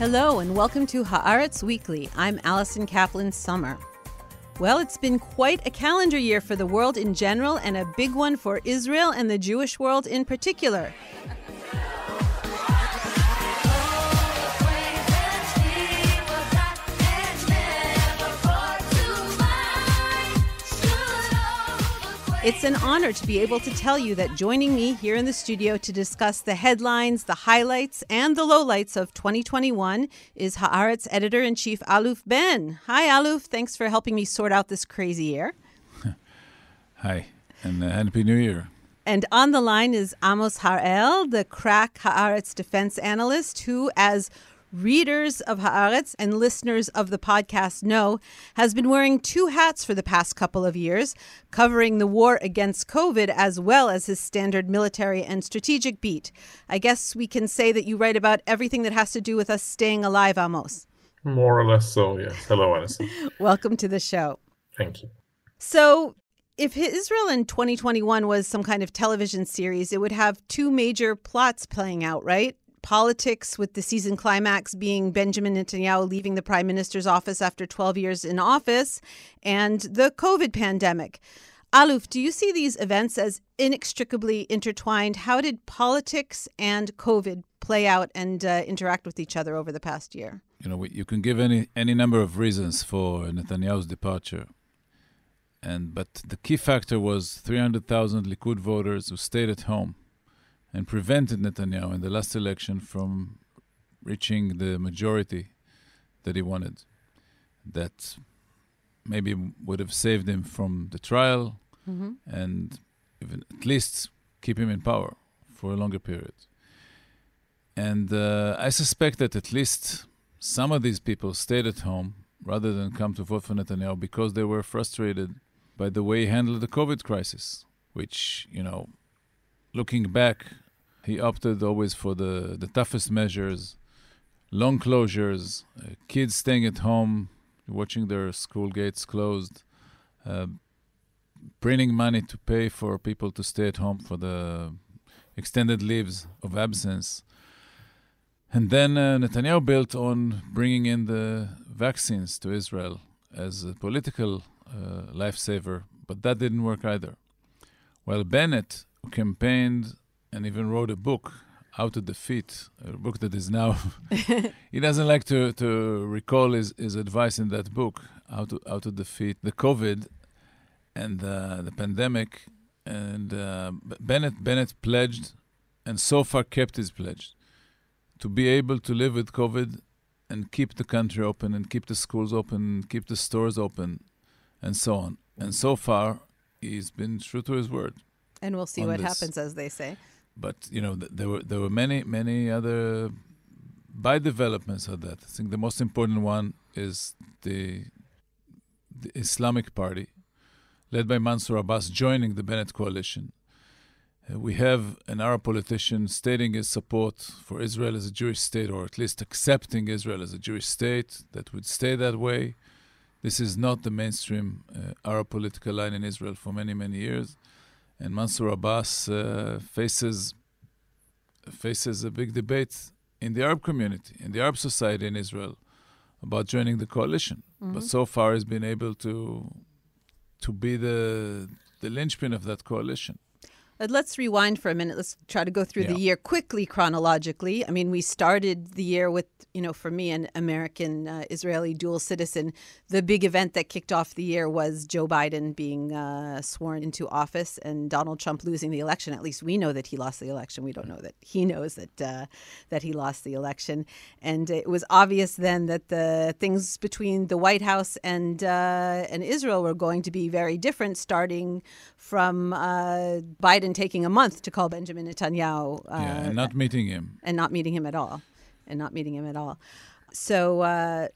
Hello and welcome to Haaretz Weekly. I'm Allison Kaplan Sommer. Well, it's been quite a calendar year for the world in general and a big one for Israel and the Jewish world in particular. It's an honor to be able to tell you that joining me here in the studio to discuss the headlines, the highlights, and the lowlights of 2021 is Haaretz editor in chief Aluf Ben. Hi, Aluf. Thanks for helping me sort out this crazy year. Hi, and uh, Happy New Year. And on the line is Amos Harel, the crack Haaretz defense analyst, who, as readers of Haaretz and listeners of the podcast know, has been wearing two hats for the past couple of years, covering the war against COVID as well as his standard military and strategic beat. I guess we can say that you write about everything that has to do with us staying alive, Amos. More or less so, yes. Hello, Allison. Welcome to the show. Thank you. So, if Israel in 2021 was some kind of television series, it would have two major plots playing out, right? Politics, with the season climax being Benjamin Netanyahu leaving the prime minister's office after 12 years in office, and the COVID pandemic. Aluf, do you see these events as inextricably intertwined? How did politics and COVID play out and uh, interact with each other over the past year? You know, you can give any any number of reasons for Netanyahu's departure, and but the key factor was 300,000 Likud voters who stayed at home and prevented Netanyahu in the last election from reaching the majority that he wanted. That maybe would have saved him from the trial mm-hmm. and even at least keep him in power for a longer period. And uh, I suspect that at least some of these people stayed at home rather than come to vote for Netanyahu because they were frustrated by the way he handled the COVID crisis, which, you know, looking back, he opted always for the, the toughest measures, long closures, uh, kids staying at home, watching their school gates closed, uh, printing money to pay for people to stay at home for the extended leaves of absence. And then uh, Netanyahu built on bringing in the vaccines to Israel as a political uh, lifesaver, but that didn't work either. While Bennett campaigned and even wrote a book, How to Defeat, a book that is now. he doesn't like to, to recall his, his advice in that book, How to, how to Defeat the COVID and uh, the pandemic. And uh, Bennett, Bennett pledged, and so far kept his pledge, to be able to live with COVID and keep the country open and keep the schools open, keep the stores open, and so on. And so far, he's been true to his word. And we'll see what this. happens, as they say. But you know, th- there were there were many many other by developments of that. I think the most important one is the the Islamic Party, led by Mansour Abbas, joining the Bennett coalition. Uh, we have an Arab politician stating his support for Israel as a Jewish state, or at least accepting Israel as a Jewish state that would stay that way. This is not the mainstream uh, Arab political line in Israel for many, many years and Mansour Abbas uh, faces faces a big debate in the Arab community, in the Arab society in Israel, about joining the coalition. Mm-hmm. But so far, he's been able to to be the the linchpin of that coalition. But let's rewind for a minute. Let's try to go through yeah. the year quickly chronologically. I mean, we started the year with, you know, for me, an American uh, Israeli dual citizen. The big event that kicked off the year was Joe Biden being uh, sworn into office and Donald Trump losing the election. At least we know that he lost the election. We don't know that he knows that uh, that he lost the election. And it was obvious then that the things between the White House and uh, and Israel were going to be very different, starting from uh, Biden Biden taking a month to call Benjamin Netanyahu. Uh, yeah, and not meeting him. And not meeting him at all. And not meeting him at all. So, uh,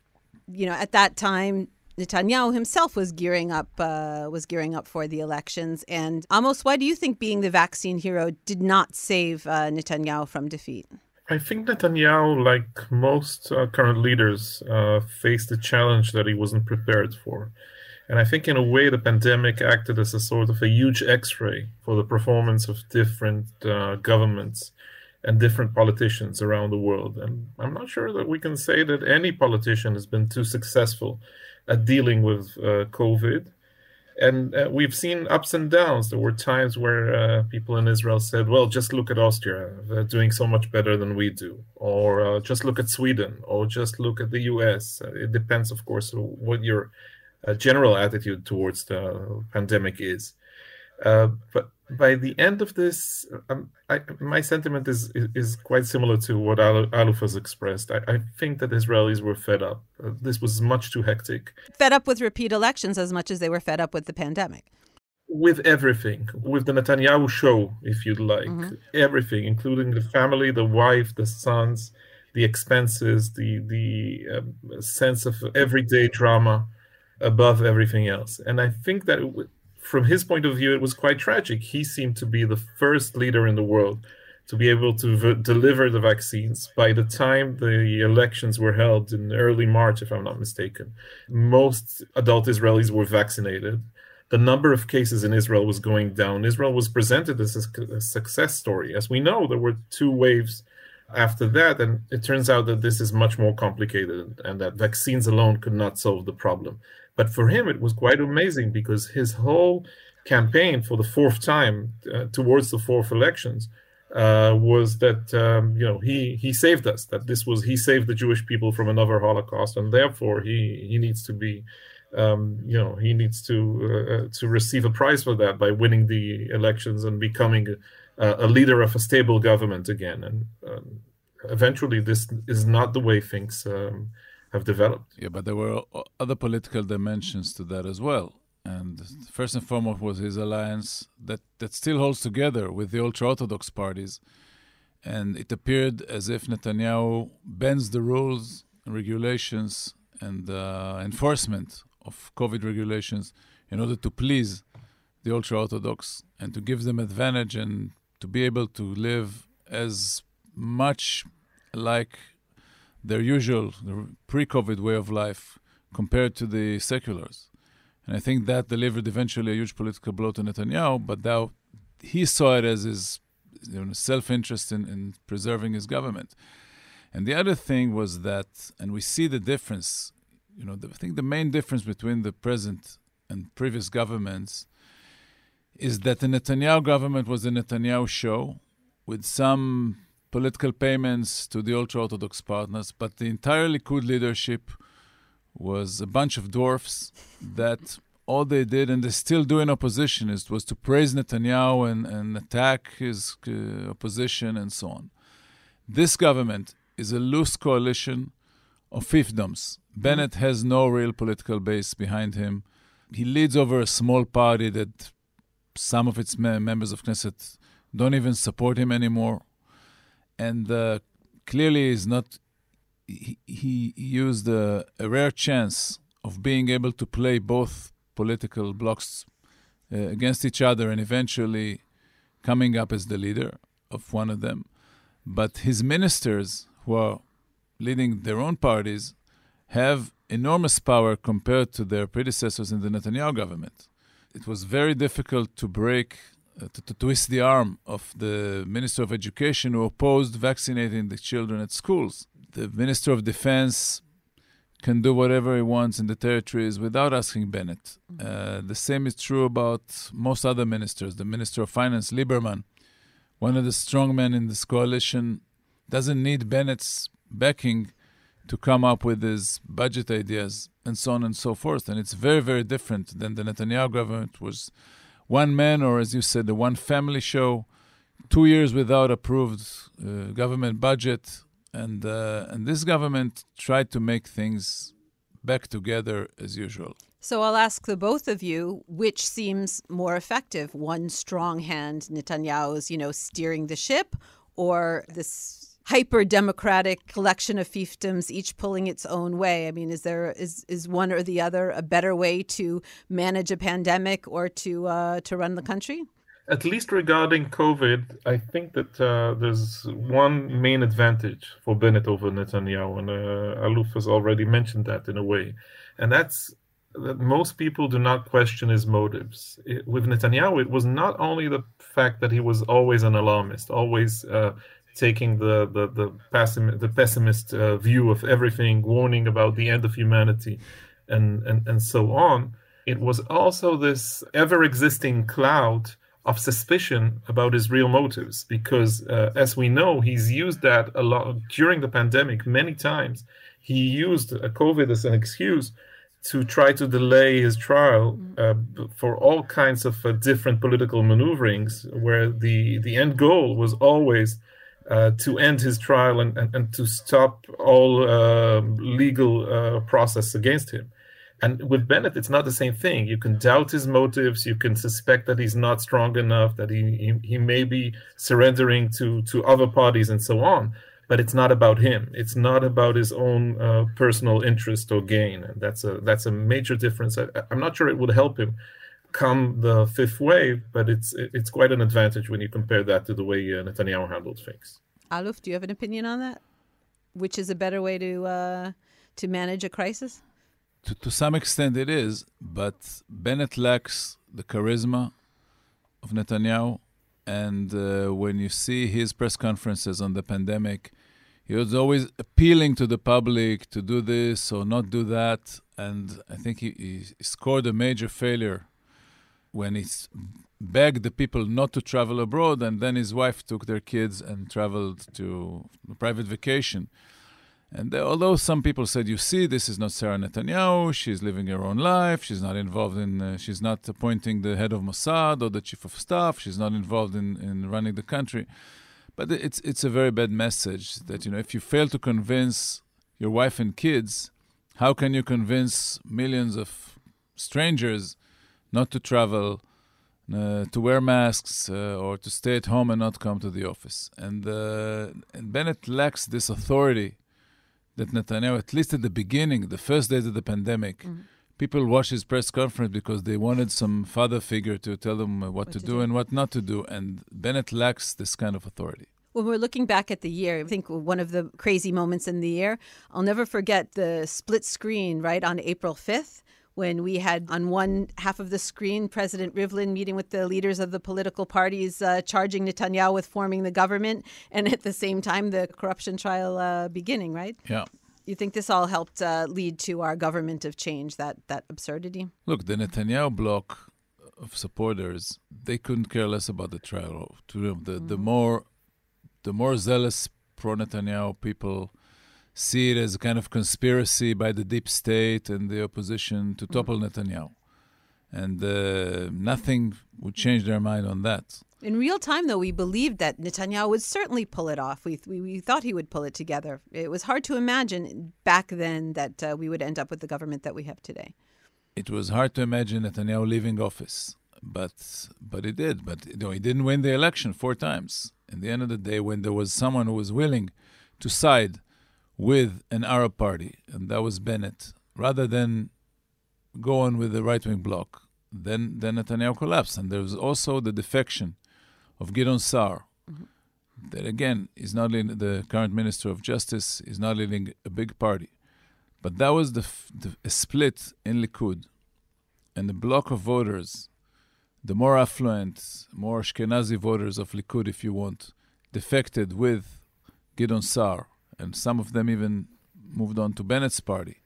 you know, at that time, Netanyahu himself was gearing up uh, was gearing up for the elections. And Amos, why do you think being the vaccine hero did not save uh, Netanyahu from defeat? I think Netanyahu, like most uh, current leaders, uh, faced a challenge that he wasn't prepared for. And I think, in a way, the pandemic acted as a sort of a huge X ray for the performance of different uh, governments. and different politicians around the world. And I'm not sure that we can say that any politician has been too successful at dealing with uh, COVID. And uh, we've seen ups and downs. There were times where uh, people in Israel said, well, just look at Austria. They're doing so much better than we do. Or uh, just look at Sweden. Or just look at the US. It depends, of course, what your uh, general attitude towards the pandemic is. Uh, but by the end of this, um, I, my sentiment is, is, is quite similar to what Aluf has expressed. I, I, think that Israelis were fed up. Uh, this was much too hectic. Fed up with repeat elections as much as they were fed up with the pandemic. With everything, with the Netanyahu show, if you'd like, mm-hmm. everything, including the family, the wife, the sons, the expenses, the the um, sense of everyday drama above everything else. And I think that from his point of view, it was quite tragic. He seemed to be the first leader in the world to be able to v- deliver the vaccines. By the time the elections were held in early March, if I'm not mistaken, most adult Israelis were vaccinated. The number of cases in Israel was going down. Israel was presented as a, a success story. As we know, there were two waves after that, and it turns out that this is much more complicated and that vaccines alone could not solve the problem. But for him, it was quite amazing because his whole campaign for the fourth time uh, towards the fourth elections uh, was that um, you know he he saved us. That this was he saved the Jewish people from another Holocaust, and therefore he he needs to be. Um, you know he needs to uh, uh to receive a prize for that by winning the elections and becoming a, a leader of a stable government again. And um, eventually, this is not the way things um, have developed. Yeah, but there were other political dimensions to that as well. And first and foremost was his alliance that, that still holds together with the ultra Orthodox parties. And it appeared as if Netanyahu bends the rules, regulations, and uh, enforcement of COVID regulations in order to please the ultra Orthodox and to give them advantage and to be able to live as much like their usual pre-COVID way of life compared to the seculars. And I think that delivered eventually a huge political blow to Netanyahu, but now he saw it as his you know, self-interest in, in preserving his government. And the other thing was that, and we see the difference, you know, the, I think the main difference between the present and previous governments is that the Netanyahu government was a Netanyahu show with some political payments to the ultra Orthodox partners, but the entire Likud leadership was a bunch of dwarfs that all they did, and they still do in opposition, is was to praise Netanyahu and, and attack his uh, opposition and so on. This government is a loose coalition of fiefdoms. Bennett has no real political base behind him. He leads over a small party that some of its members of Knesset don't even support him anymore and uh, clearly is not. He, he used a, a, rare chance of being able to play both political blocks uh, against each other and eventually coming up as the leader of one of them. But his ministers, who are leading their own parties, have enormous power compared to their predecessors in the Netanyahu government. It was very difficult to break to, to, twist the arm of the Minister of Education who opposed vaccinating the children at schools. The Minister of Defense can do whatever he wants in the territories without asking Bennett. Mm-hmm. Uh, the same is true about most other ministers. The Minister of Finance, Lieberman, one of the strong men in this coalition, doesn't need Bennett's backing to come up with his budget ideas and so on and so forth. And it's very, very different than the Netanyahu government was one man, or as you said, the one family show, two years without approved uh, government budget, and uh, and this government tried to make things back together as usual. So I'll ask the both of you which seems more effective: one strong hand, Netanyahu's, you know, steering the ship, or this hyper democratic collection of fiefdoms, each pulling its own way. I mean, is there is is one or the other a better way to manage a pandemic or to uh, to run the country? At least regarding COVID, I think that uh, there's one main advantage for Bennett over Netanyahu, and uh, Aluf has already mentioned that in a way, and that's that most people do not question his motives. It, with Netanyahu, it was not only the fact that he was always an alarmist, always uh, taking the the the, pessim- the pessimist uh, view of everything, warning about the end of humanity, and and and so on. It was also this ever-existing cloud of suspicion about his real motives, because uh, as we know, he's used that a lot during the pandemic many times. He used COVID as an excuse to try to delay his trial mm-hmm. uh, for all kinds of uh, different political maneuverings, where the, the end goal was always uh, to end his trial and, and, and to stop all um, legal uh, process against him. And with Bennett, it's not the same thing. You can doubt his motives. You can suspect that he's not strong enough, that he, he, he may be surrendering to, to other parties and so on but it's not about him. It's not about his own uh, personal interest or gain. And that's a that's a major difference. I, am not sure it would help him come the fifth wave, but it's it's quite an advantage when you compare that to the way uh, Netanyahu handled things. Aluf, do you have an opinion on that? Which is a better way to uh, to manage a crisis? To, to some extent, it is, but Bennett lacks the charisma of Netanyahu and uh, when you see his press conferences on the pandemic, he was always appealing to the public to do this or not do that. And I think he, he scored a major failure when he begged the people not to travel abroad, and then his wife took their kids and traveled to a private vacation. And although some people said, you see, this is not Sarah Netanyahu, she's living her own life, she's not involved in, uh, she's not appointing the head of Mossad or the chief of staff, she's not involved in, in running the country. But it's, it's a very bad message that, you know, if you fail to convince your wife and kids, how can you convince millions of strangers not to travel, uh, to wear masks, uh, or to stay at home and not come to the office? And, uh, and Bennett lacks this authority that Netanyahu, at least at the beginning, the first days of the pandemic, mm-hmm. people watched his press conference because they wanted some father figure to tell them what, what to, to do, do and what not to do. And Bennett lacks this kind of authority. When we're looking back at the year, I think one of the crazy moments in the year, I'll never forget the split screen, right, on April 5th when we had on one half of the screen President Rivlin meeting with the leaders of the political parties, uh, charging Netanyahu with forming the government, and at the same time the corruption trial uh, beginning. Right? Yeah. You think this all helped uh, lead to our government of change? That that absurdity. Look, the Netanyahu bloc of supporters they couldn't care less about the trial. To them, the mm-hmm. the more the more zealous pro Netanyahu people see it as a kind of conspiracy by the deep state and the opposition to mm. topple Netanyahu. And uh, nothing would change their mind on that. In real time, though, we believed that Netanyahu would certainly pull it off. We, we, we thought he would pull it together. It was hard to imagine back then that uh, we would end up with the government that we have today. It was hard to imagine Netanyahu leaving office, but but he did. But you know, he didn't win the election four times. In the end of the day, when there was someone who was willing to side with an Arab party, and that was Bennett, rather than go on with the right wing bloc. Then, then Netanyahu collapsed. And there was also the defection of Gideon Sa'ar, mm-hmm. that again is not leading, the current Minister of Justice, is not leading a big party. But that was the, the split in Likud. And the block of voters, the more affluent, more Ashkenazi voters of Likud, if you want, defected with Gideon Sa'ar and some of them even moved on to Bennett's party.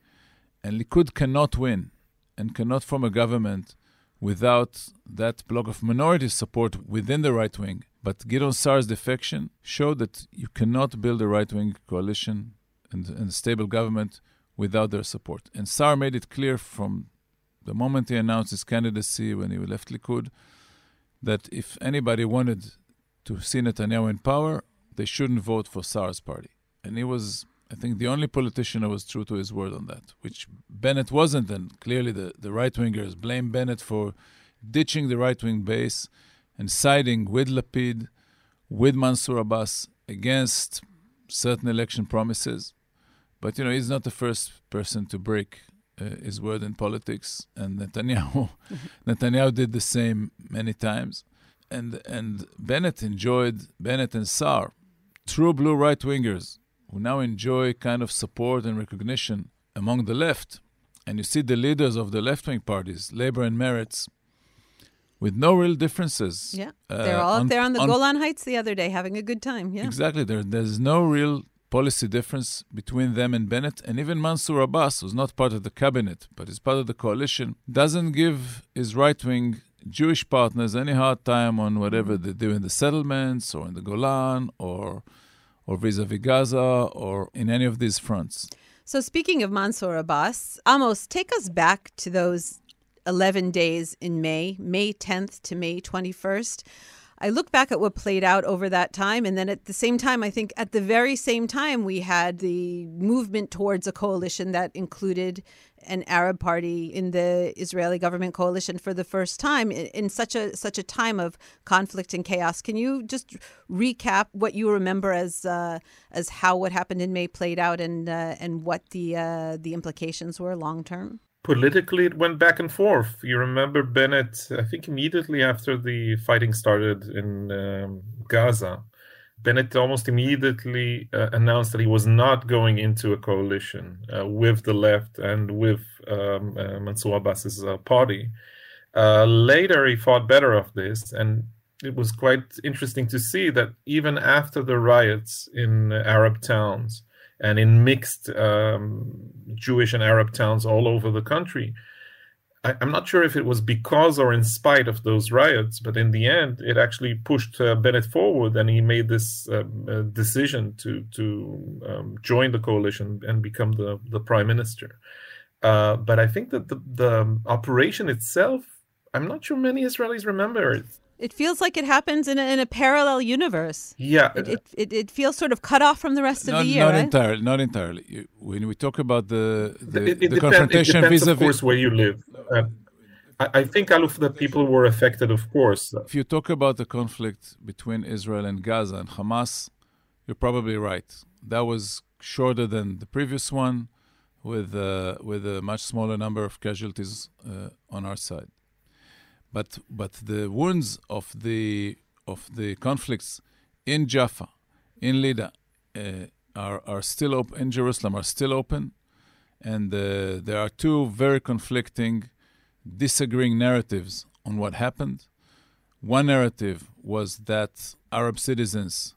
And Likud cannot win and cannot form a government without that block of minority support within the right wing. But Gideon Sa'ar's defection showed that you cannot build a right wing coalition and, and, a stable government without their support. And Sa'ar made it clear from the moment he announced his candidacy when he left Likud that if anybody wanted to see Netanyahu in power, they shouldn't vote for Sa'ar's party and he was, I think, the only politician who was true to his word on that, which Bennett wasn't. And clearly, the, the right wingers blame Bennett for ditching the right wing base and siding with Lapid, with Mansour Abbas against certain election promises. But you know, he's not the first person to break uh, his word in politics, and Netanyahu, Netanyahu did the same many times. And and Bennett enjoyed Bennett and Sa'ar, true blue right wingers who now enjoy kind of support and recognition among the left. And you see the leaders of the left wing parties, Labor and Meretz, with no real differences. Yeah, uh, they're all on, there on the on, Golan Heights the other day having a good time. Yeah, exactly. There, there's no real policy difference between them and Bennett, and even Mansour Abbas, who's not part of the cabinet but is part of the coalition, doesn't give his right wing Jewish partners any hard time on whatever they do in the settlements or in the Golan or or vis-a-vis Gaza or in any of these fronts. So speaking of Mansour Abbas, Amos, take us back to those 11 days in May, May 10th to May 21st. I look back at what played out over that time, and then at the same time, I think at the very same time, we had the movement towards a coalition that included an Arab party in the Israeli government coalition for the first time in, in such a such a time of conflict and chaos. Can you just recap what you remember as uh, as how what happened in May played out and uh, and what the uh, the implications were long term? politically it went back and forth. You remember Bennett, I think immediately after the fighting started in um, Gaza, Bennett almost immediately uh, announced that he was not going into a coalition uh, with the left and with um, uh, Mansour Abbas's uh, party. Uh, later, he thought better of this, and it was quite interesting to see that even after the riots in Arab towns, and in mixed um, Jewish and Arab towns all over the country. I, am not sure if it was because or in spite of those riots, but in the end, it actually pushed uh, Bennett forward, and he made this um, uh, decision to to um, join the coalition and become the the prime minister. Uh, but I think that the the operation itself, I'm not sure many Israelis remember it. It feels like it happens in a, in a parallel universe. Yeah, it, it, it, it, feels sort of cut off from the rest not, of the year. Not right? entirely. Not entirely. When we talk about the the, it, the confrontation depends, vis-a-vis, of course, where you live. Uh, I, I think all of the people were affected, of course. If you talk about the conflict between Israel and Gaza and Hamas, you're probably right. That was shorter than the previous one, with uh, with a much smaller number of casualties uh, on our side. But but the wounds of the of the conflicts in Jaffa, in Lida, uh, are are still open in Jerusalem are still open, and uh, there are two very conflicting, disagreeing narratives on what happened. One narrative was that Arab citizens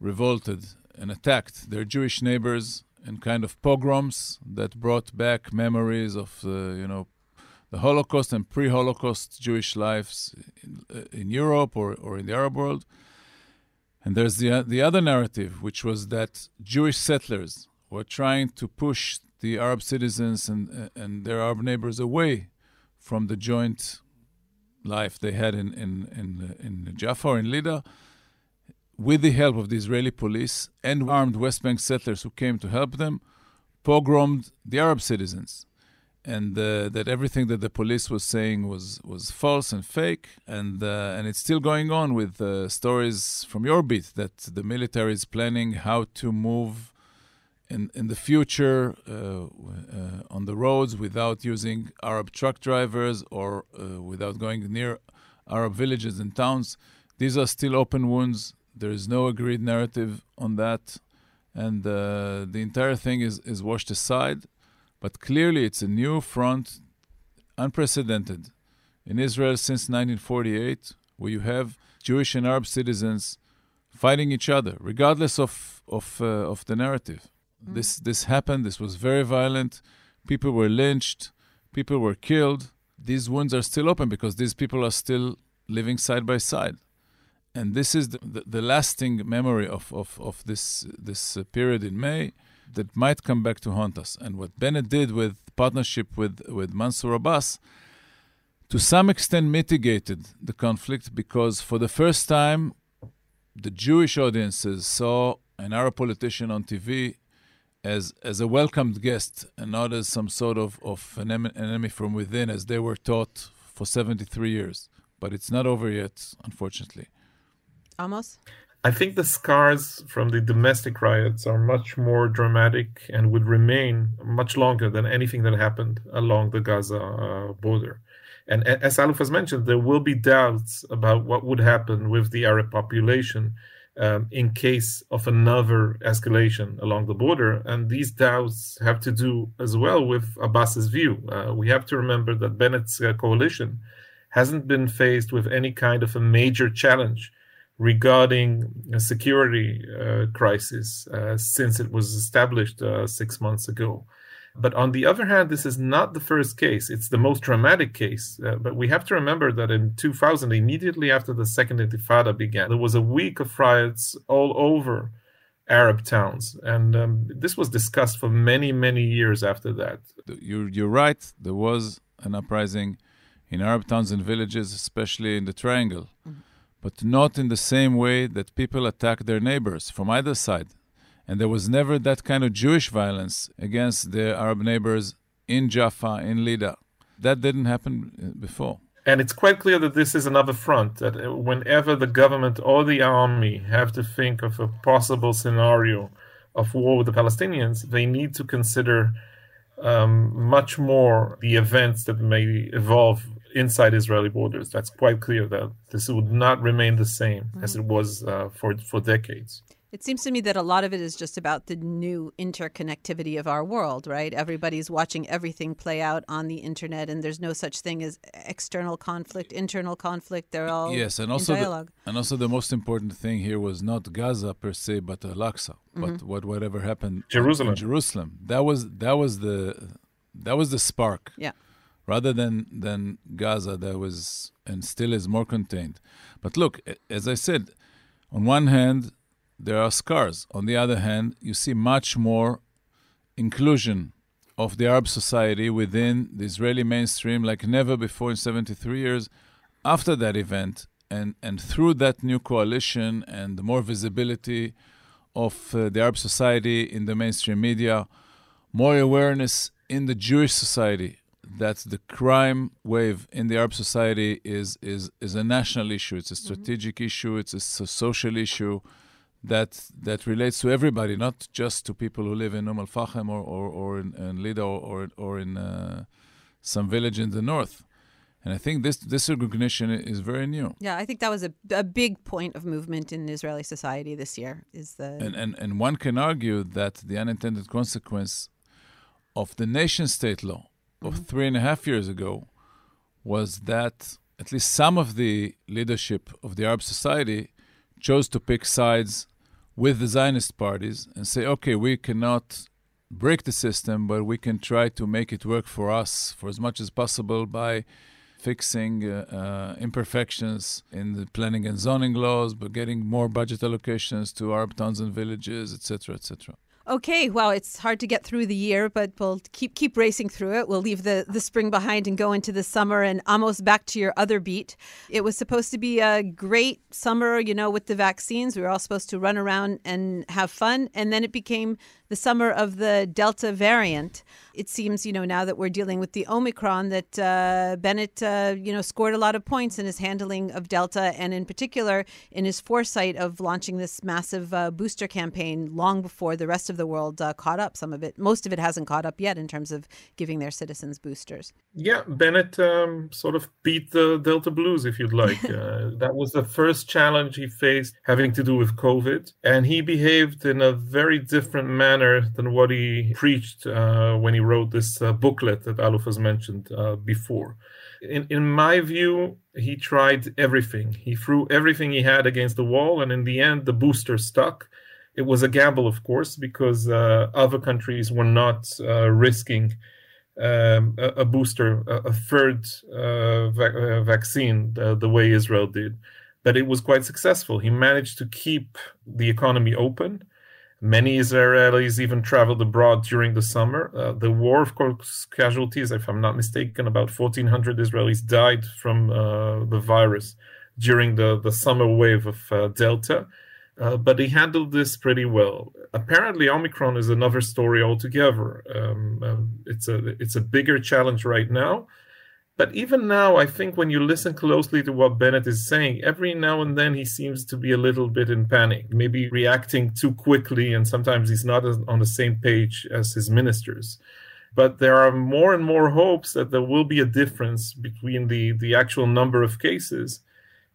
revolted and attacked their Jewish neighbors in kind of pogroms that brought back memories of uh, you know the Holocaust and pre Holocaust Jewish lives in, in, Europe or, or in the Arab world. And there's the, the other narrative, which was that Jewish settlers were trying to push the Arab citizens and, and their Arab neighbors away from the joint life they had in, in, in, in Jaffa or in Lida with the help of the Israeli police and armed West Bank settlers who came to help them, pogromed the Arab citizens and uh, that everything that the police was saying was was false and fake, and uh, and it's still going on with uh, stories from your beat that the military is planning how to move in in the future uh, uh, on the roads without using Arab truck drivers or uh, without going near Arab villages and towns. These are still open wounds. There is no agreed narrative on that, and the entire thing is is washed aside but clearly, it's a new front, unprecedented in Israel since 1948, where you have Jewish and Arab citizens fighting each other, regardless of of uh, of the narrative. Mm. This this happened. This was very violent. People were lynched. People were killed. These wounds are still open because these people are still living side by side, and this is the, the, the lasting memory of of of this this uh, period in May that might come back to haunt us. And what Bennett did with partnership with, with Mansour Abbas, to some extent mitigated the conflict because for the first time, the Jewish audiences saw an Arab politician on TV as as a welcomed guest and not as some sort of, of an enemy from within, as they were taught for 73 years. But it's not over yet, unfortunately. Amos? I think the scars from the domestic riots are much more dramatic and would remain much longer than anything that happened along the Gaza uh, border. And as Aluf has mentioned, there will be doubts about what would happen with the Arab population um, in case of another escalation along the border. And these doubts have to do as well with Abbas's view. Uh, we have to remember that Bennett's uh, coalition hasn't been faced with any kind of a major challenge regarding a security uh, crisis uh, since it was established uh, six months ago. But on the other hand, this is not the first case. It's the most dramatic case. Uh, but we have to remember that in 2000, immediately after the Second Intifada began, there was a week of riots all over Arab towns. And um, this was discussed for many, many years after that. You're, you're right. There was an uprising in Arab towns and villages, especially in the Triangle, mm-hmm. But not in the same way that people attack their neighbors from either side. And there was never that kind of Jewish violence against their Arab neighbors in Jaffa, in Lida. That didn't happen uh, before. And it's quite clear that this is another front, that uh, whenever the government or the army have to think of a possible scenario of war with the Palestinians, they need to consider um, much more the events that may evolve inside Israeli borders. That's quite clear that this would not remain the same mm-hmm. as it was uh, for, for decades. It seems to me that a lot of it is just about the new interconnectivity of our world, right? Everybody's watching everything play out on the internet, and there's no such thing as external conflict, internal conflict. They're all yes, and also the, and also the most important thing here was not Gaza per se, but Al-Aqsa, mm-hmm. but what whatever happened Jerusalem. Jerusalem. That was that was the that was the spark. Yeah. Rather than than Gaza, that was and still is more contained. But look, as I said, on one hand there are scars. On the other hand, you see much more inclusion of the Arab society within the Israeli mainstream like never before in 73 years after that event. And, and through that new coalition and the more visibility of uh, the Arab society in the mainstream media, more awareness in the Jewish society that the crime wave in the Arab society is, is, is a national issue, it's a mm-hmm. strategic mm-hmm. issue, it's a social issue that that relates to everybody, not just to people who live in Umm al Fahim or, or, or in, in Lida or, or in uh, some village in the north. And I think this this recognition is very new. Yeah, I think that was a, a big point of movement in Israeli society this year. Is the and, and and one can argue that the unintended consequence of the nation state law of mm-hmm. three and a half years ago was that at least some of the leadership of the Arab society chose to pick sides with the Zionist parties and say, okay, we cannot break the system, but we can try to make it work for us for as much as possible by fixing uh, uh, imperfections in the planning and zoning laws, but getting more budget allocations to Arab towns and villages, etc., etc. Okay, well, it's hard to get through the year, but we'll keep keep racing through it. We'll leave the, the spring behind and go into the summer. And almost back to your other beat. It was supposed to be a great summer, you know, with the vaccines. We were all supposed to run around and have fun. And then it became the summer of the Delta variant. It seems, you know, now that we're dealing with the Omicron, that uh, Bennett, uh, you know, scored a lot of points in his handling of Delta, and in particular in his foresight of launching this massive uh, booster campaign long before the rest of the world uh, caught up. Some of it, most of it hasn't caught up yet in terms of giving their citizens boosters. Yeah, Bennett um, sort of beat the Delta blues, if you'd like. Uh, that was the first challenge he faced having to do with COVID, and he behaved in a very different manner than what he preached uh, when he wrote this uh, booklet that Aluf has mentioned uh, before. In, in my view, he tried everything. He threw everything he had against the wall, and in the end, the booster stuck. It was a gamble, of course, because uh, other countries were not uh, risking um, a, a, booster, a, a third uh, va- vaccine, the, the way Israel did. But it was quite successful. He managed to keep the economy open Many Israelis even traveled abroad during the summer. Uh, the war, of course, casualties, if I'm not mistaken, about 1,400 Israelis died from uh, the virus during the, the summer wave of uh, Delta. Uh, but he handled this pretty well. Apparently, Omicron is another story altogether. Um, um, it's a it's a bigger challenge right now. But even now, I think when you listen closely to what Bennett is saying, every now and then he seems to be a little bit in panic, maybe reacting too quickly, and sometimes he's not on the same page as his ministers. But there are more and more hopes that there will be a difference between the, the actual number of cases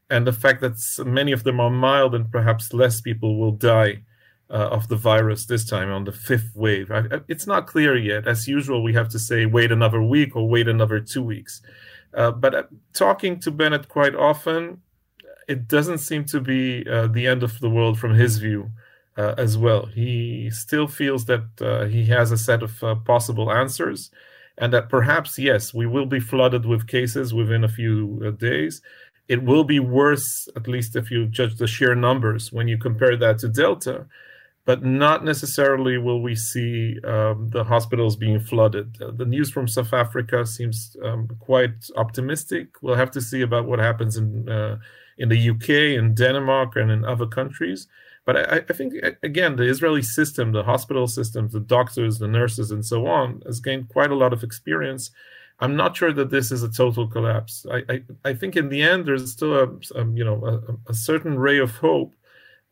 and the fact that many of them are mild and perhaps less people will die uh, of the virus this time on the fifth wave. I, it's not clear yet. As usual, we have to say wait another week or wait another two weeks. Uh, but uh, talking to Bennett quite often, it doesn't seem to be uh, the end of the world from his view uh, as well. He still feels that uh, he has a set of uh, possible answers, and that perhaps, yes, we will be flooded with cases within a few days. It will be worse, at least if you judge the sheer numbers, when you compare that to Delta but not necessarily will we see um, the hospitals being flooded. Uh, the news from South Africa seems um, quite optimistic. We'll have to see about what happens in uh, in the UK, in Denmark, and in other countries. But I, I, think again, the Israeli system, the hospital systems, the doctors, the nurses, and so on, has gained quite a lot of experience. I'm not sure that this is a total collapse. I, I, I think in the end, there's still a, a you know a, a certain ray of hope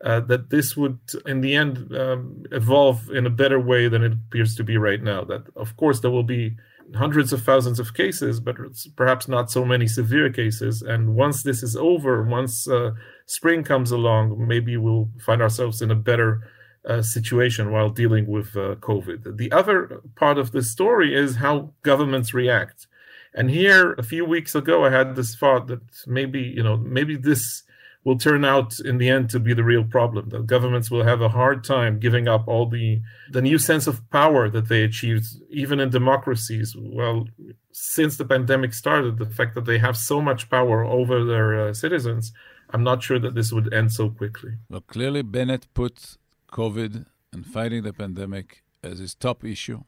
uh, that this would, in the end, um, evolve in a better way than it appears to be right now. That, of course, there will be hundreds of thousands of cases, but perhaps not so many severe cases. And once this is over, once uh, spring comes along, maybe we'll find ourselves in a better uh, situation while dealing with uh, COVID. The other part of the story is how governments react. And here, a few weeks ago, I had this thought that maybe, you know, maybe this will turn out in the end to be the real problem. The governments will have a hard time giving up all the the new sense of power that they achieved, even in democracies. Well, since the pandemic started, the fact that they have so much power over their uh, citizens, I'm not sure that this would end so quickly. Well, clearly Bennett put COVID and fighting the pandemic as his top issue.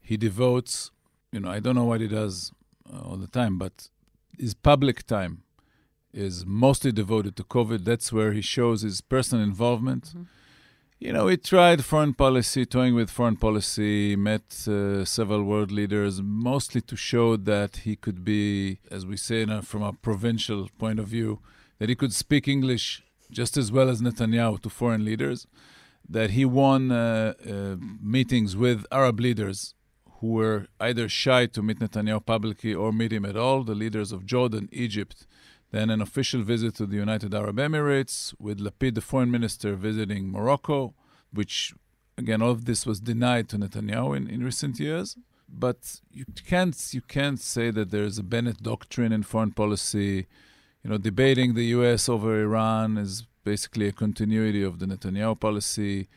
He devotes, you know, I don't know what he does uh, all the time, but his public time is mostly devoted to COVID. That's where he shows his personal involvement. Mm-hmm. You know, he tried foreign policy, toying with foreign policy, met uh, several world leaders, mostly to show that he could be, as we say from a provincial point of view, that he could speak English just as well as Netanyahu to foreign leaders. That he won uh, uh, meetings with Arab leaders who were either shy to meet Netanyahu publicly or meet him at all, the leaders of Jordan, Egypt, then an official visit to the United Arab Emirates with Lapid, the foreign minister, visiting Morocco, which, again, all of this was denied to Netanyahu in, in recent years. But you can't you can't say that there's a Bennett doctrine in foreign policy. You know, debating the U.S. over Iran is basically a continuity of the Netanyahu policy.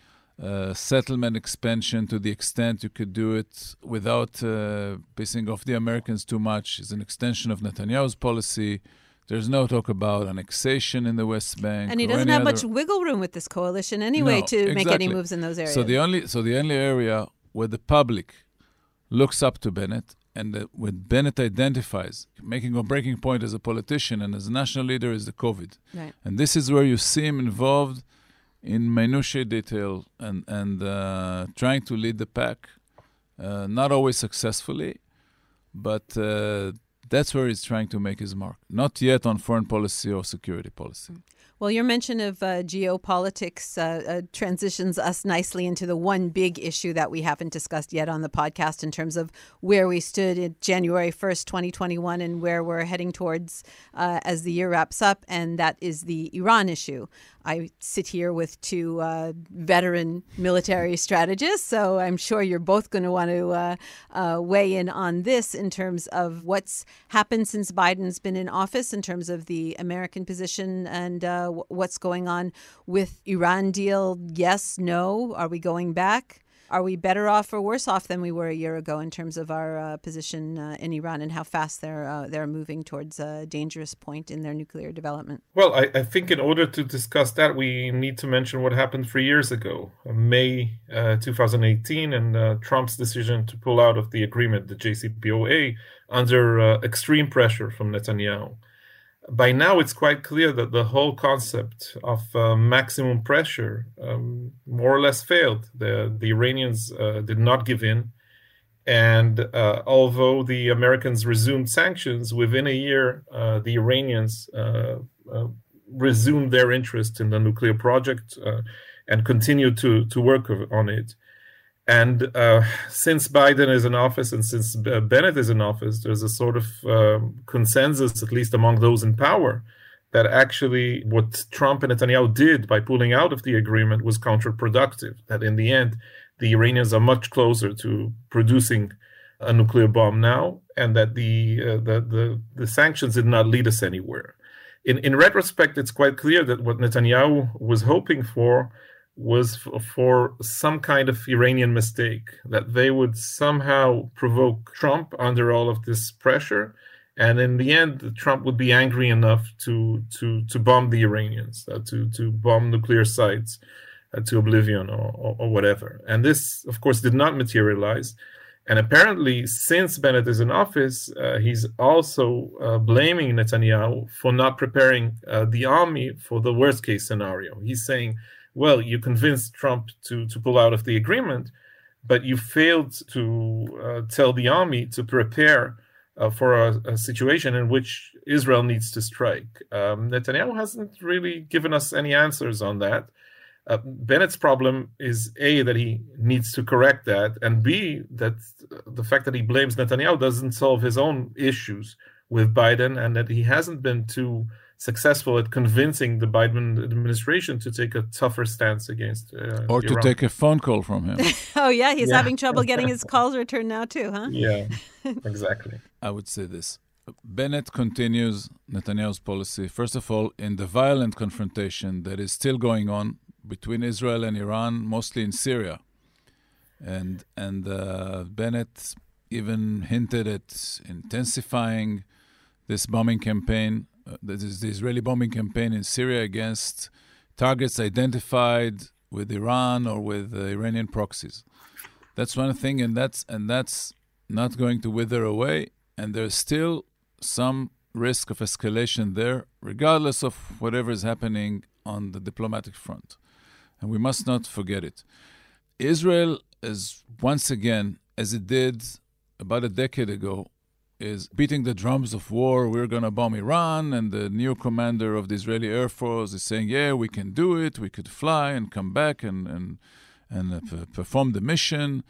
Uh, settlement expansion to the extent you could do it without uh, pissing off the Americans too much is an extension of Netanyahu's policy. There's no talk about annexation in the West Bank. And he doesn't have other... much wiggle room with this coalition anyway no, to exactly. make any moves in those areas. So the only so the only area where the public looks up to Bennett and the, when Bennett identifies making or breaking point as a politician and as a national leader is the COVID. Right. And this is where you see him involved in minutiae detail and and uh, trying to lead the pack, uh, not always successfully, but. Uh, that's where he's trying to make his mark. Not yet on foreign policy or security policy. Mm. Well, your mention of uh, geopolitics uh, uh, transitions us nicely into the one big issue that we haven't discussed yet on the podcast in terms of where we stood in January 1st, 2021, and where we're heading towards uh, as the year wraps up, and that is the Iran issue. I sit here with two uh, veteran military strategists, so I'm sure you're both going to want to uh, weigh in on this in terms of what's happened since Biden's been in office, in terms of the American position and uh, what's going on with Iran deal. Yes, no. Are we going back? are we better off or worse off than we were a year ago in terms of our uh, position uh, in Iran and how fast they're uh, they're moving towards a dangerous point in their nuclear development? Well, I, I, think in order to discuss that, we need to mention what happened three years ago, uh, May uh, 2018, and Trump's decision to pull out of the agreement, the JCPOA, under extreme pressure from Netanyahu by now it's quite clear that the whole concept of uh, maximum pressure um, more or less failed. The, the Iranians uh, did not give in. And uh, although the Americans resumed sanctions, within a year, uh, the Iranians uh, uh, resumed their interest in the nuclear project and continued to, to work on it. And uh, since Biden is in office and since Bennett is in office, there's a sort of um, consensus, at least among those in power, that actually what Trump and Netanyahu did by pulling out of the agreement was counterproductive. That in the end, the Iranians are much closer to producing a nuclear bomb now, and that the, uh, the, the the sanctions did not lead us anywhere. In in retrospect, it's quite clear that what Netanyahu was hoping for was for some kind of Iranian mistake that they would somehow provoke Trump under all of this pressure, and in the end, Trump would be angry enough to to to bomb the Iranians, uh, to to bomb nuclear sites uh, to oblivion or, or, or whatever. And this, of course, did not materialize. And apparently, since Bennett is in office, uh, he's also uh, blaming Netanyahu for not preparing uh, the army for the worst case scenario. He's saying, well, you convinced Trump to, to pull out of the agreement, but you failed to uh, tell the army to prepare uh, for a, a, situation in which Israel needs to strike. Um, Netanyahu hasn't really given us any answers on that. Uh, Bennett's problem is A, that he needs to correct that, and B, that the fact that he blames Netanyahu doesn't solve his own issues with Biden, and that he hasn't been too successful at convincing the Biden administration to take a tougher stance against uh, or to Iran. take a phone call from him. oh yeah, he's Yeah. having trouble getting his calls returned now too, huh? Yeah, exactly. I would say this. Bennett continues Netanyahu's policy, first of all, in the violent confrontation that is still going on between Israel and Iran, mostly in Syria. And, and uh, Bennett even hinted at intensifying this bombing campaign, uh, is the Israeli bombing campaign in Syria against targets identified with Iran or with uh, Iranian proxies. That's one thing, and that's and that's not going to wither away. And there's still some risk of escalation there, regardless of whatever is happening on the diplomatic front. And we must not forget it. Israel is once again, as it did about a decade ago, is beating the drums of war. We're going to bomb Iran. And the new commander of the Israeli Air Force is saying, yeah, we can do it. We could fly and come back and, and, and uh, p- perform the mission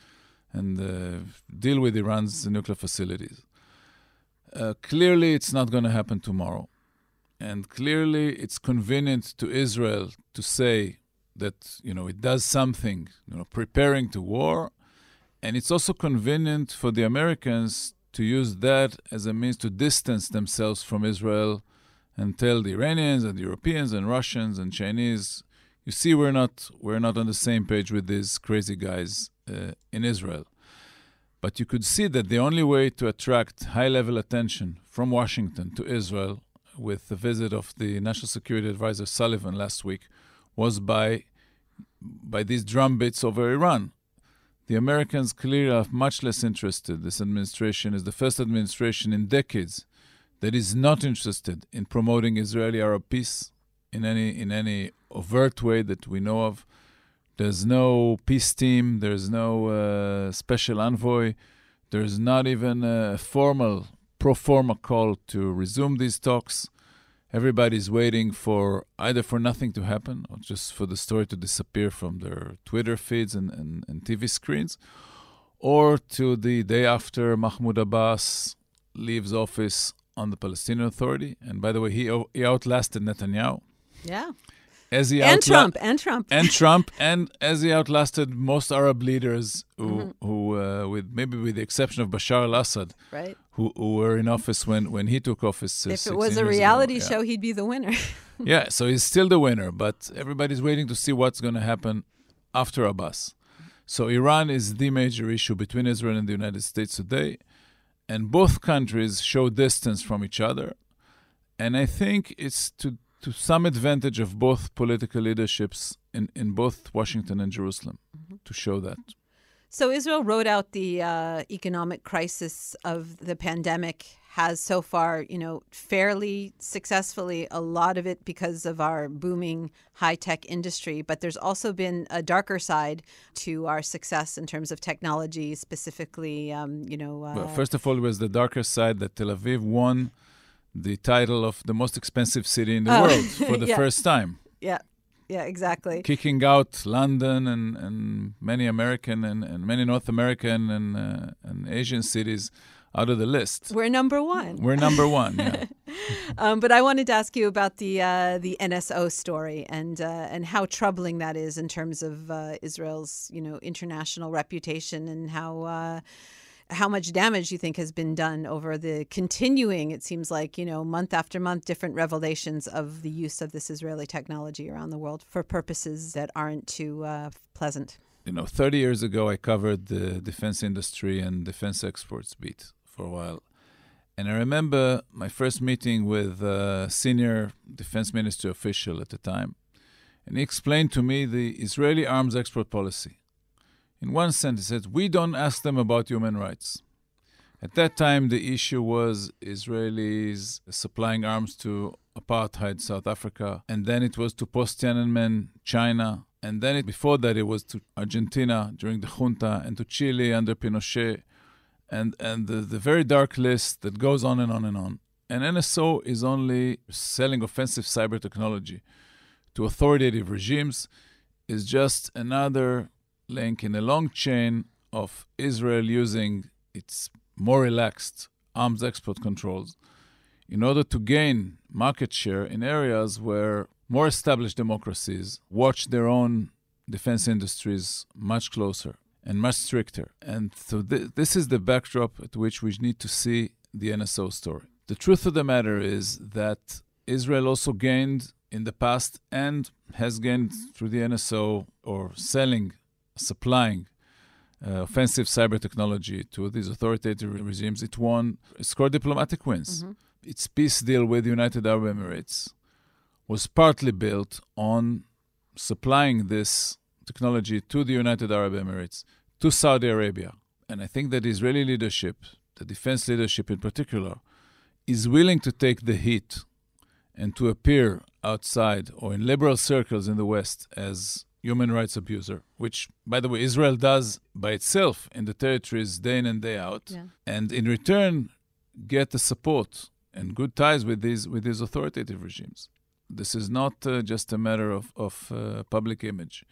and uh, deal with Iran's nuclear facilities. Uh, clearly, it's not going to happen tomorrow. And clearly, it's convenient to Israel to say that, you know, it does something, you know, preparing to war. And it's also convenient for the Americans to use that as a means to distance themselves from Israel and tell the Iranians and the Europeans and Russians and Chinese, you see, we're not we're not on the same page with these crazy guys uh, in Israel. But you could see that the only way to attract high-level attention from Washington to Israel, with the visit of the National Security Advisor Sullivan last week, was by by these drumbeats over Iran. The Americans clearly are much less interested. This administration is the first administration in decades that is not interested in promoting Israeli-Arab peace in any in any overt way that we know of. There's no peace team. There's no uh, special envoy. There's not even a formal pro forma call to resume these talks. Everybody's waiting for either for nothing to happen or just for the story to disappear from their Twitter feeds and, and, and TV screens, or to the day after Mahmoud Abbas leaves office on the Palestinian Authority. And by the way, he, he outlasted Netanyahu. Yeah. As he And Trump, and Trump. and Trump, and as he outlasted most Arab leaders, who, Mm-hmm. who uh, with maybe with the exception of Bashar al-Assad, right. who, who were in office when, when he took office. Uh, If it was a years ago. reality Yeah. show, he'd be the winner. yeah, so he's still the winner, but everybody's waiting to see what's going to happen after Abbas. So Iran is the major issue between Israel and the United States today, and both countries show distance from each other. And I think it's to to some advantage of both political leaderships in, in both Washington and Jerusalem to show that. So Israel rode out the uh, economic crisis of the pandemic. Has so far, you know, fairly successfully. A lot of it because of our booming high tech industry, but there's also been a darker side to our success in terms of technology, specifically, um, you know. Uh, Well, first of all, it was the darker side that Tel Aviv won the title of the most expensive city in the Oh, world for the yeah. first time. yeah, yeah, exactly. kicking out London and, and many American and, and many North American and, uh, and Asian cities out of the list. We're number one. We're number one. Yeah. Um, but I wanted to ask you about the uh, the NSO story and uh, and how troubling that is in terms of uh, Israel's you know international reputation and how uh, how much damage you think has been done over the continuing, it seems like, you know, month after month, different revelations of the use of this Israeli technology around the world for purposes that aren't too uh, pleasant. You know, 30 years ago, I covered the defense industry and defense exports beat for a while. And I remember my first meeting with a senior defense minister official at the time. And he explained to me the Israeli arms export policy. In one sentence, said, We don't ask them about human rights. At that time, the issue was Israelis supplying arms to apartheid South Africa, and then it was to post Tiananmen China, and then it, before that it was to Argentina during the junta, and to Chile under Pinochet, and and the, the very dark list that goes on and on and on. And NSO is only selling offensive cyber technology to authoritative regimes is just another link in a long chain of Israel using its more relaxed arms export controls in order to gain market share in areas where more established democracies watch their own defense industries much closer and much stricter. And so th- this is the backdrop at which we need to see the NSO story. The truth of the matter is that Israel also gained in the past and has gained through the NSO or selling supplying uh, offensive cyber technology to these authoritative regimes, it won, it scored diplomatic wins. Mm-hmm. Its peace deal with the United Arab Emirates was partly built on supplying this technology to the United Arab Emirates, to Saudi Arabia. And I think that Israeli leadership, the defense leadership in particular, is willing to take the heat and to appear outside or in liberal circles in the West as human rights abuser, which, by the way, Israel does by itself in the territories day in and day out, yeah. and in return get the support and good ties with these with these authoritative regimes. This is not uh, just a matter of of uh, public image.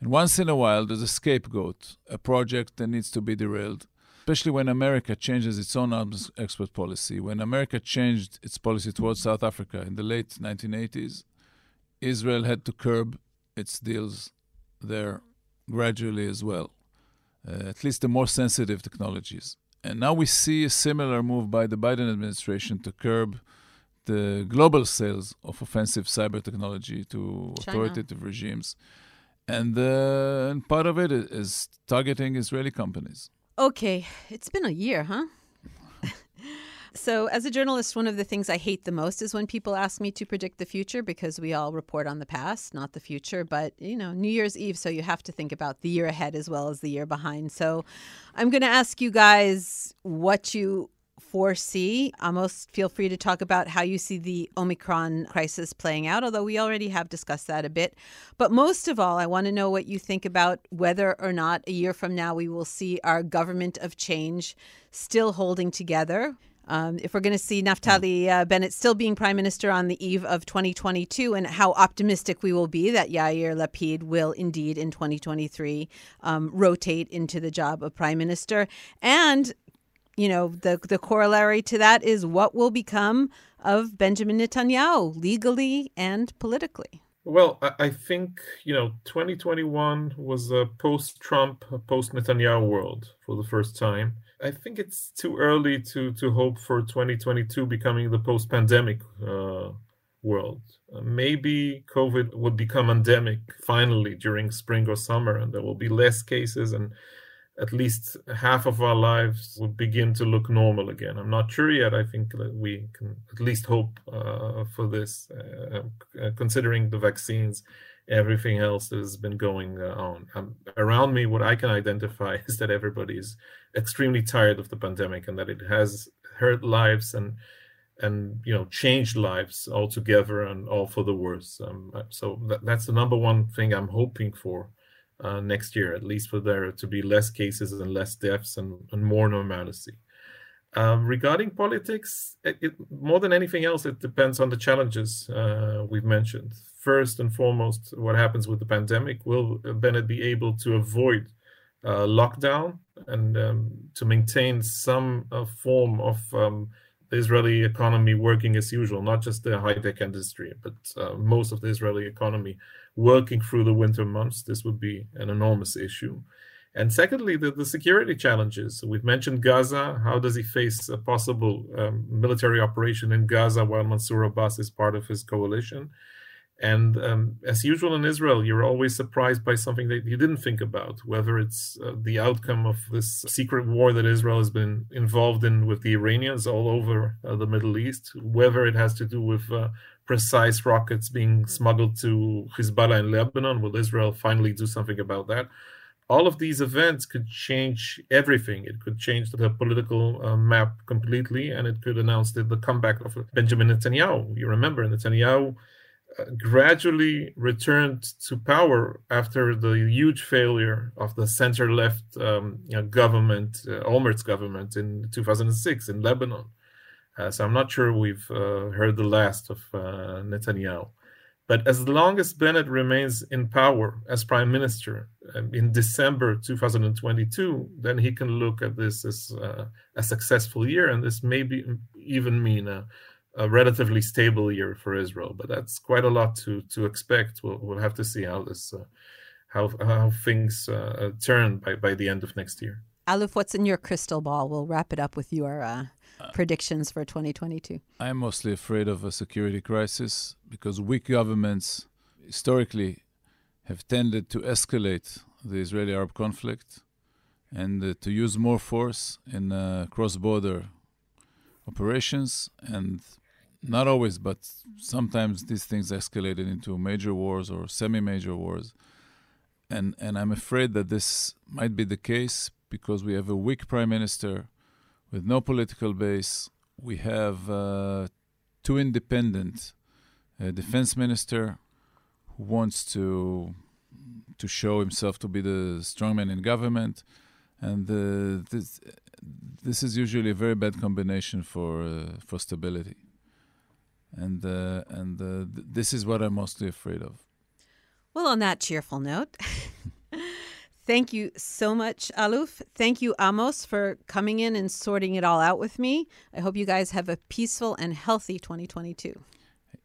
And once in a while, there's a scapegoat, a project that needs to be derailed. Especially when America changes its own arms export policy. When America changed its policy towards South Africa in the late 1980s, Israel had to curb its deals there gradually as well, uh, at least the more sensitive technologies. And now we see a similar move by the Biden administration to curb the global sales of offensive cyber technology to China. authoritative regimes. And, uh, and part of it is targeting Israeli companies. Okay, it's been a year, huh? So, as a journalist, one of the things I hate the most is when people ask me to predict the future because we all report on the past, not the future. But, you know, New Year's Eve, so you have to think about the year ahead as well as the year behind. So, I'm going to ask you guys what you foresee. Uh, Almost feel free to talk about how you see the Omicron crisis playing out, although we already have discussed that a bit. But most of all, I want to know what you think about whether or not a year from now we will see our government of change still holding together. Um, if we're going to see Naftali uh, Bennett still being prime minister on the eve of 2022, and how optimistic we will be that Yair Lapid will indeed in 2023 um, rotate into the job of prime minister, and you know the the corollary to that is what will become of Benjamin Netanyahu legally and politically. Well, I think you know 2021 was a post-Trump, post-Netanyahu world for the first time I think it's too early to to hope for 2022 becoming the post-pandemic uh, world. Uh, maybe COVID would become endemic finally during spring or summer, and there will be less cases, and at least half of our lives would begin to look normal again. I'm not sure yet. I think that we can at least hope uh, for this, uh, uh, considering the vaccines everything else that has been going uh, on. Um, around me, what I can identify is that everybody is extremely tired of the pandemic and that it has hurt lives and and you know changed lives altogether and all for the worse. Um, uh, so that, that's the number one thing I'm hoping for uh, next year, at least for there to be less cases and less deaths and, and more normalcy. Um, regarding politics, it, it, more than anything else, it depends on the challenges uh, we've mentioned first and foremost what happens with the pandemic. Will Bennett be able to avoid uh, lockdown and um, to maintain some uh, form of um, the Israeli economy working as usual, not just the high tech industry, but uh, most of the Israeli economy working through the winter months? This would be an enormous issue. And secondly, the, the security challenges. We've mentioned Gaza. How does he face a possible um, military operation in Gaza while Mansour Abbas is part of his coalition? And um, as usual in Israel, you're always surprised by something that you didn't think about, whether it's uh, the outcome of this secret war that Israel has been involved in with the Iranians all over uh, the Middle East, whether it has to do with uh, precise rockets being smuggled to Hezbollah in Lebanon. Will Israel finally do something about that? all of these events could change everything. It could change the political uh, map completely, and it could announce the, the comeback of Benjamin Netanyahu. You remember Netanyahu gradually returned to power after the huge failure of the center-left um, you know, government, uh, Olmert's government, in 2006 in Lebanon. Uh, so I'm not sure we've uh, heard the last of uh, Netanyahu. But as long as Bennett remains in power as prime minister um, in December 2022, then he can look at this as uh, a successful year, and this may be even mean a, a, relatively stable year for Israel. But that's quite a lot to to expect. We'll, we'll have to see how this uh, how how things uh, turn by by the end of next year. Aluf, what's in your crystal ball? We'll wrap it up with your uh, predictions for 2022? I'm mostly afraid of a security crisis because weak governments historically have tended to escalate the Israeli Arab conflict and uh, to use more force in uh, cross border operations. And not always, but sometimes these things escalated into major wars or semi major wars. And, and I'm afraid that this might be the case because we have a weak prime minister with no political base. We have uh, two independent uh, defense minister who wants to to show himself to be the strongman in government, and uh, this this is usually a very bad combination for uh, for stability. And uh, and uh, th- this is what I'm mostly afraid of. Well, on that cheerful note. Thank you so much, Aluf. Thank you, Amos, for coming in and sorting it all out with me. I hope you guys have a peaceful and healthy 2022.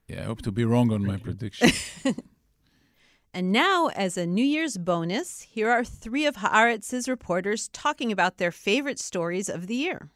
Yeah, I hope to be wrong on my prediction. and now, as a New Year's bonus, here are three of Haaretz's reporters talking about their favorite stories of the year.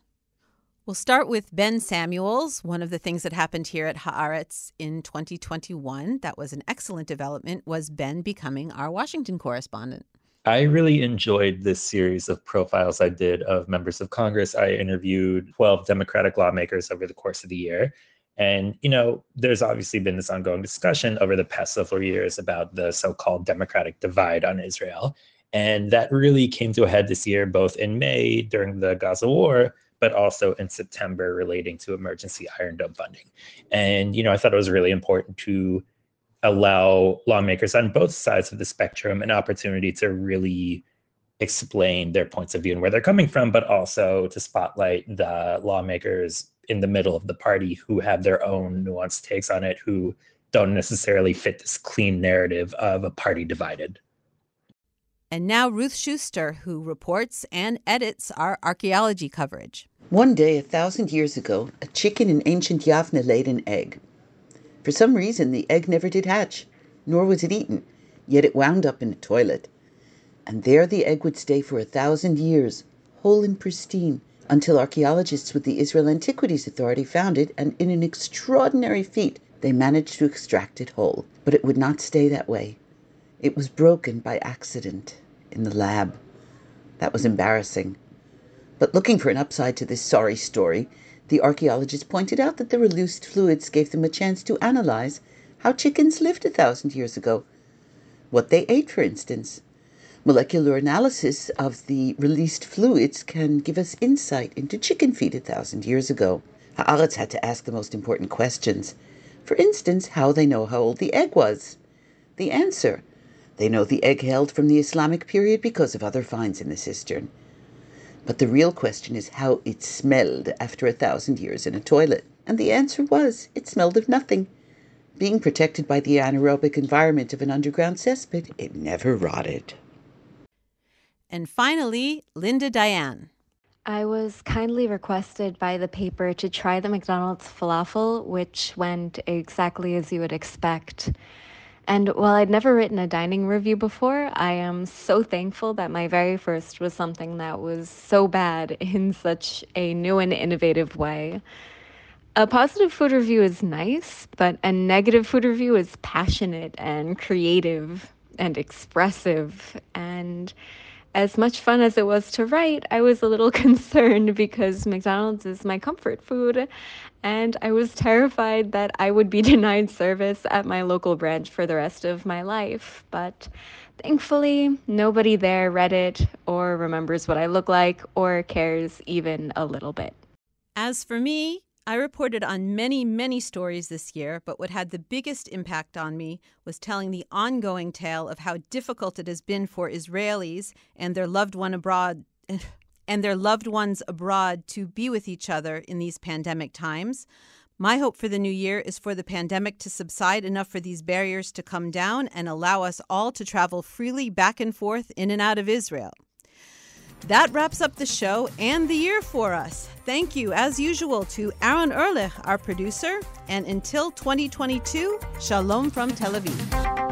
We'll start with Ben Samuels. One of the things that happened here at Haaretz in 2021 that was an excellent development was Ben becoming our Washington correspondent. I really enjoyed this series of profiles I did of members of Congress. I interviewed 12 Democratic lawmakers over the course of the year. And, you know, there's obviously been this ongoing discussion over the past several years about the so called Democratic divide on Israel. And that really came to a head this year, both in May during the Gaza war, but also in September relating to emergency Iron Dome funding. And, you know, I thought it was really important to allow lawmakers on both sides of the spectrum an opportunity to really explain their points of view and where they're coming from, but also to spotlight the lawmakers in the middle of the party who have their own nuanced takes on it, who don't necessarily fit this clean narrative of a party divided. And now Ruth Schuster, who reports and edits our archaeology coverage. One day, a thousand years ago, a chicken in ancient Yavne laid an egg. For some reason, the egg never did hatch, nor was it eaten, yet it wound up in a toilet. And there the egg would stay for a thousand years, whole and pristine, until archaeologists with the Israel Antiquities Authority found it, and in an extraordinary feat, they managed to extract it whole. But it would not stay that way. It was broken by accident in the lab. That was embarrassing. But looking for an upside to this sorry story, the archaeologists pointed out that the released fluids gave them a chance to analyze how chickens lived a thousand years ago, what they ate, for instance. Molecular analysis of the released fluids can give us insight into chicken feed a thousand years ago. Haaretz had to ask the most important questions. For instance, how they know how old the egg was. The answer they know the egg held from the Islamic period because of other finds in the cistern. But the real question is how it smelled after a thousand years in a toilet. And the answer was it smelled of nothing. Being protected by the anaerobic environment of an underground cesspit, it never rotted. And finally, Linda Dayan. I was kindly requested by the paper to try the McDonald's falafel, which went exactly as you would expect. And while I'd never written a dining review before, I am so thankful that my very first was something that was so bad in such a new and innovative way. A positive food review is nice, but a negative food review is passionate and creative and expressive. And as much fun as it was to write, I was a little concerned because McDonald's is my comfort food. And I was terrified that I would be denied service at my local branch for the rest of my life. But thankfully, nobody there read it or remembers what I look like or cares even a little bit. As for me, I reported on many, many stories this year, but what had the biggest impact on me was telling the ongoing tale of how difficult it has been for Israelis and their loved one abroad and their loved ones abroad to be with each other in these pandemic times. My hope for the new year is for the pandemic to subside enough for these barriers to come down and allow us all to travel freely back and forth in and out of Israel. That wraps up the show and the year for us. Thank you, as usual, to Aaron Ehrlich, our producer. And until 2022, shalom from Tel Aviv.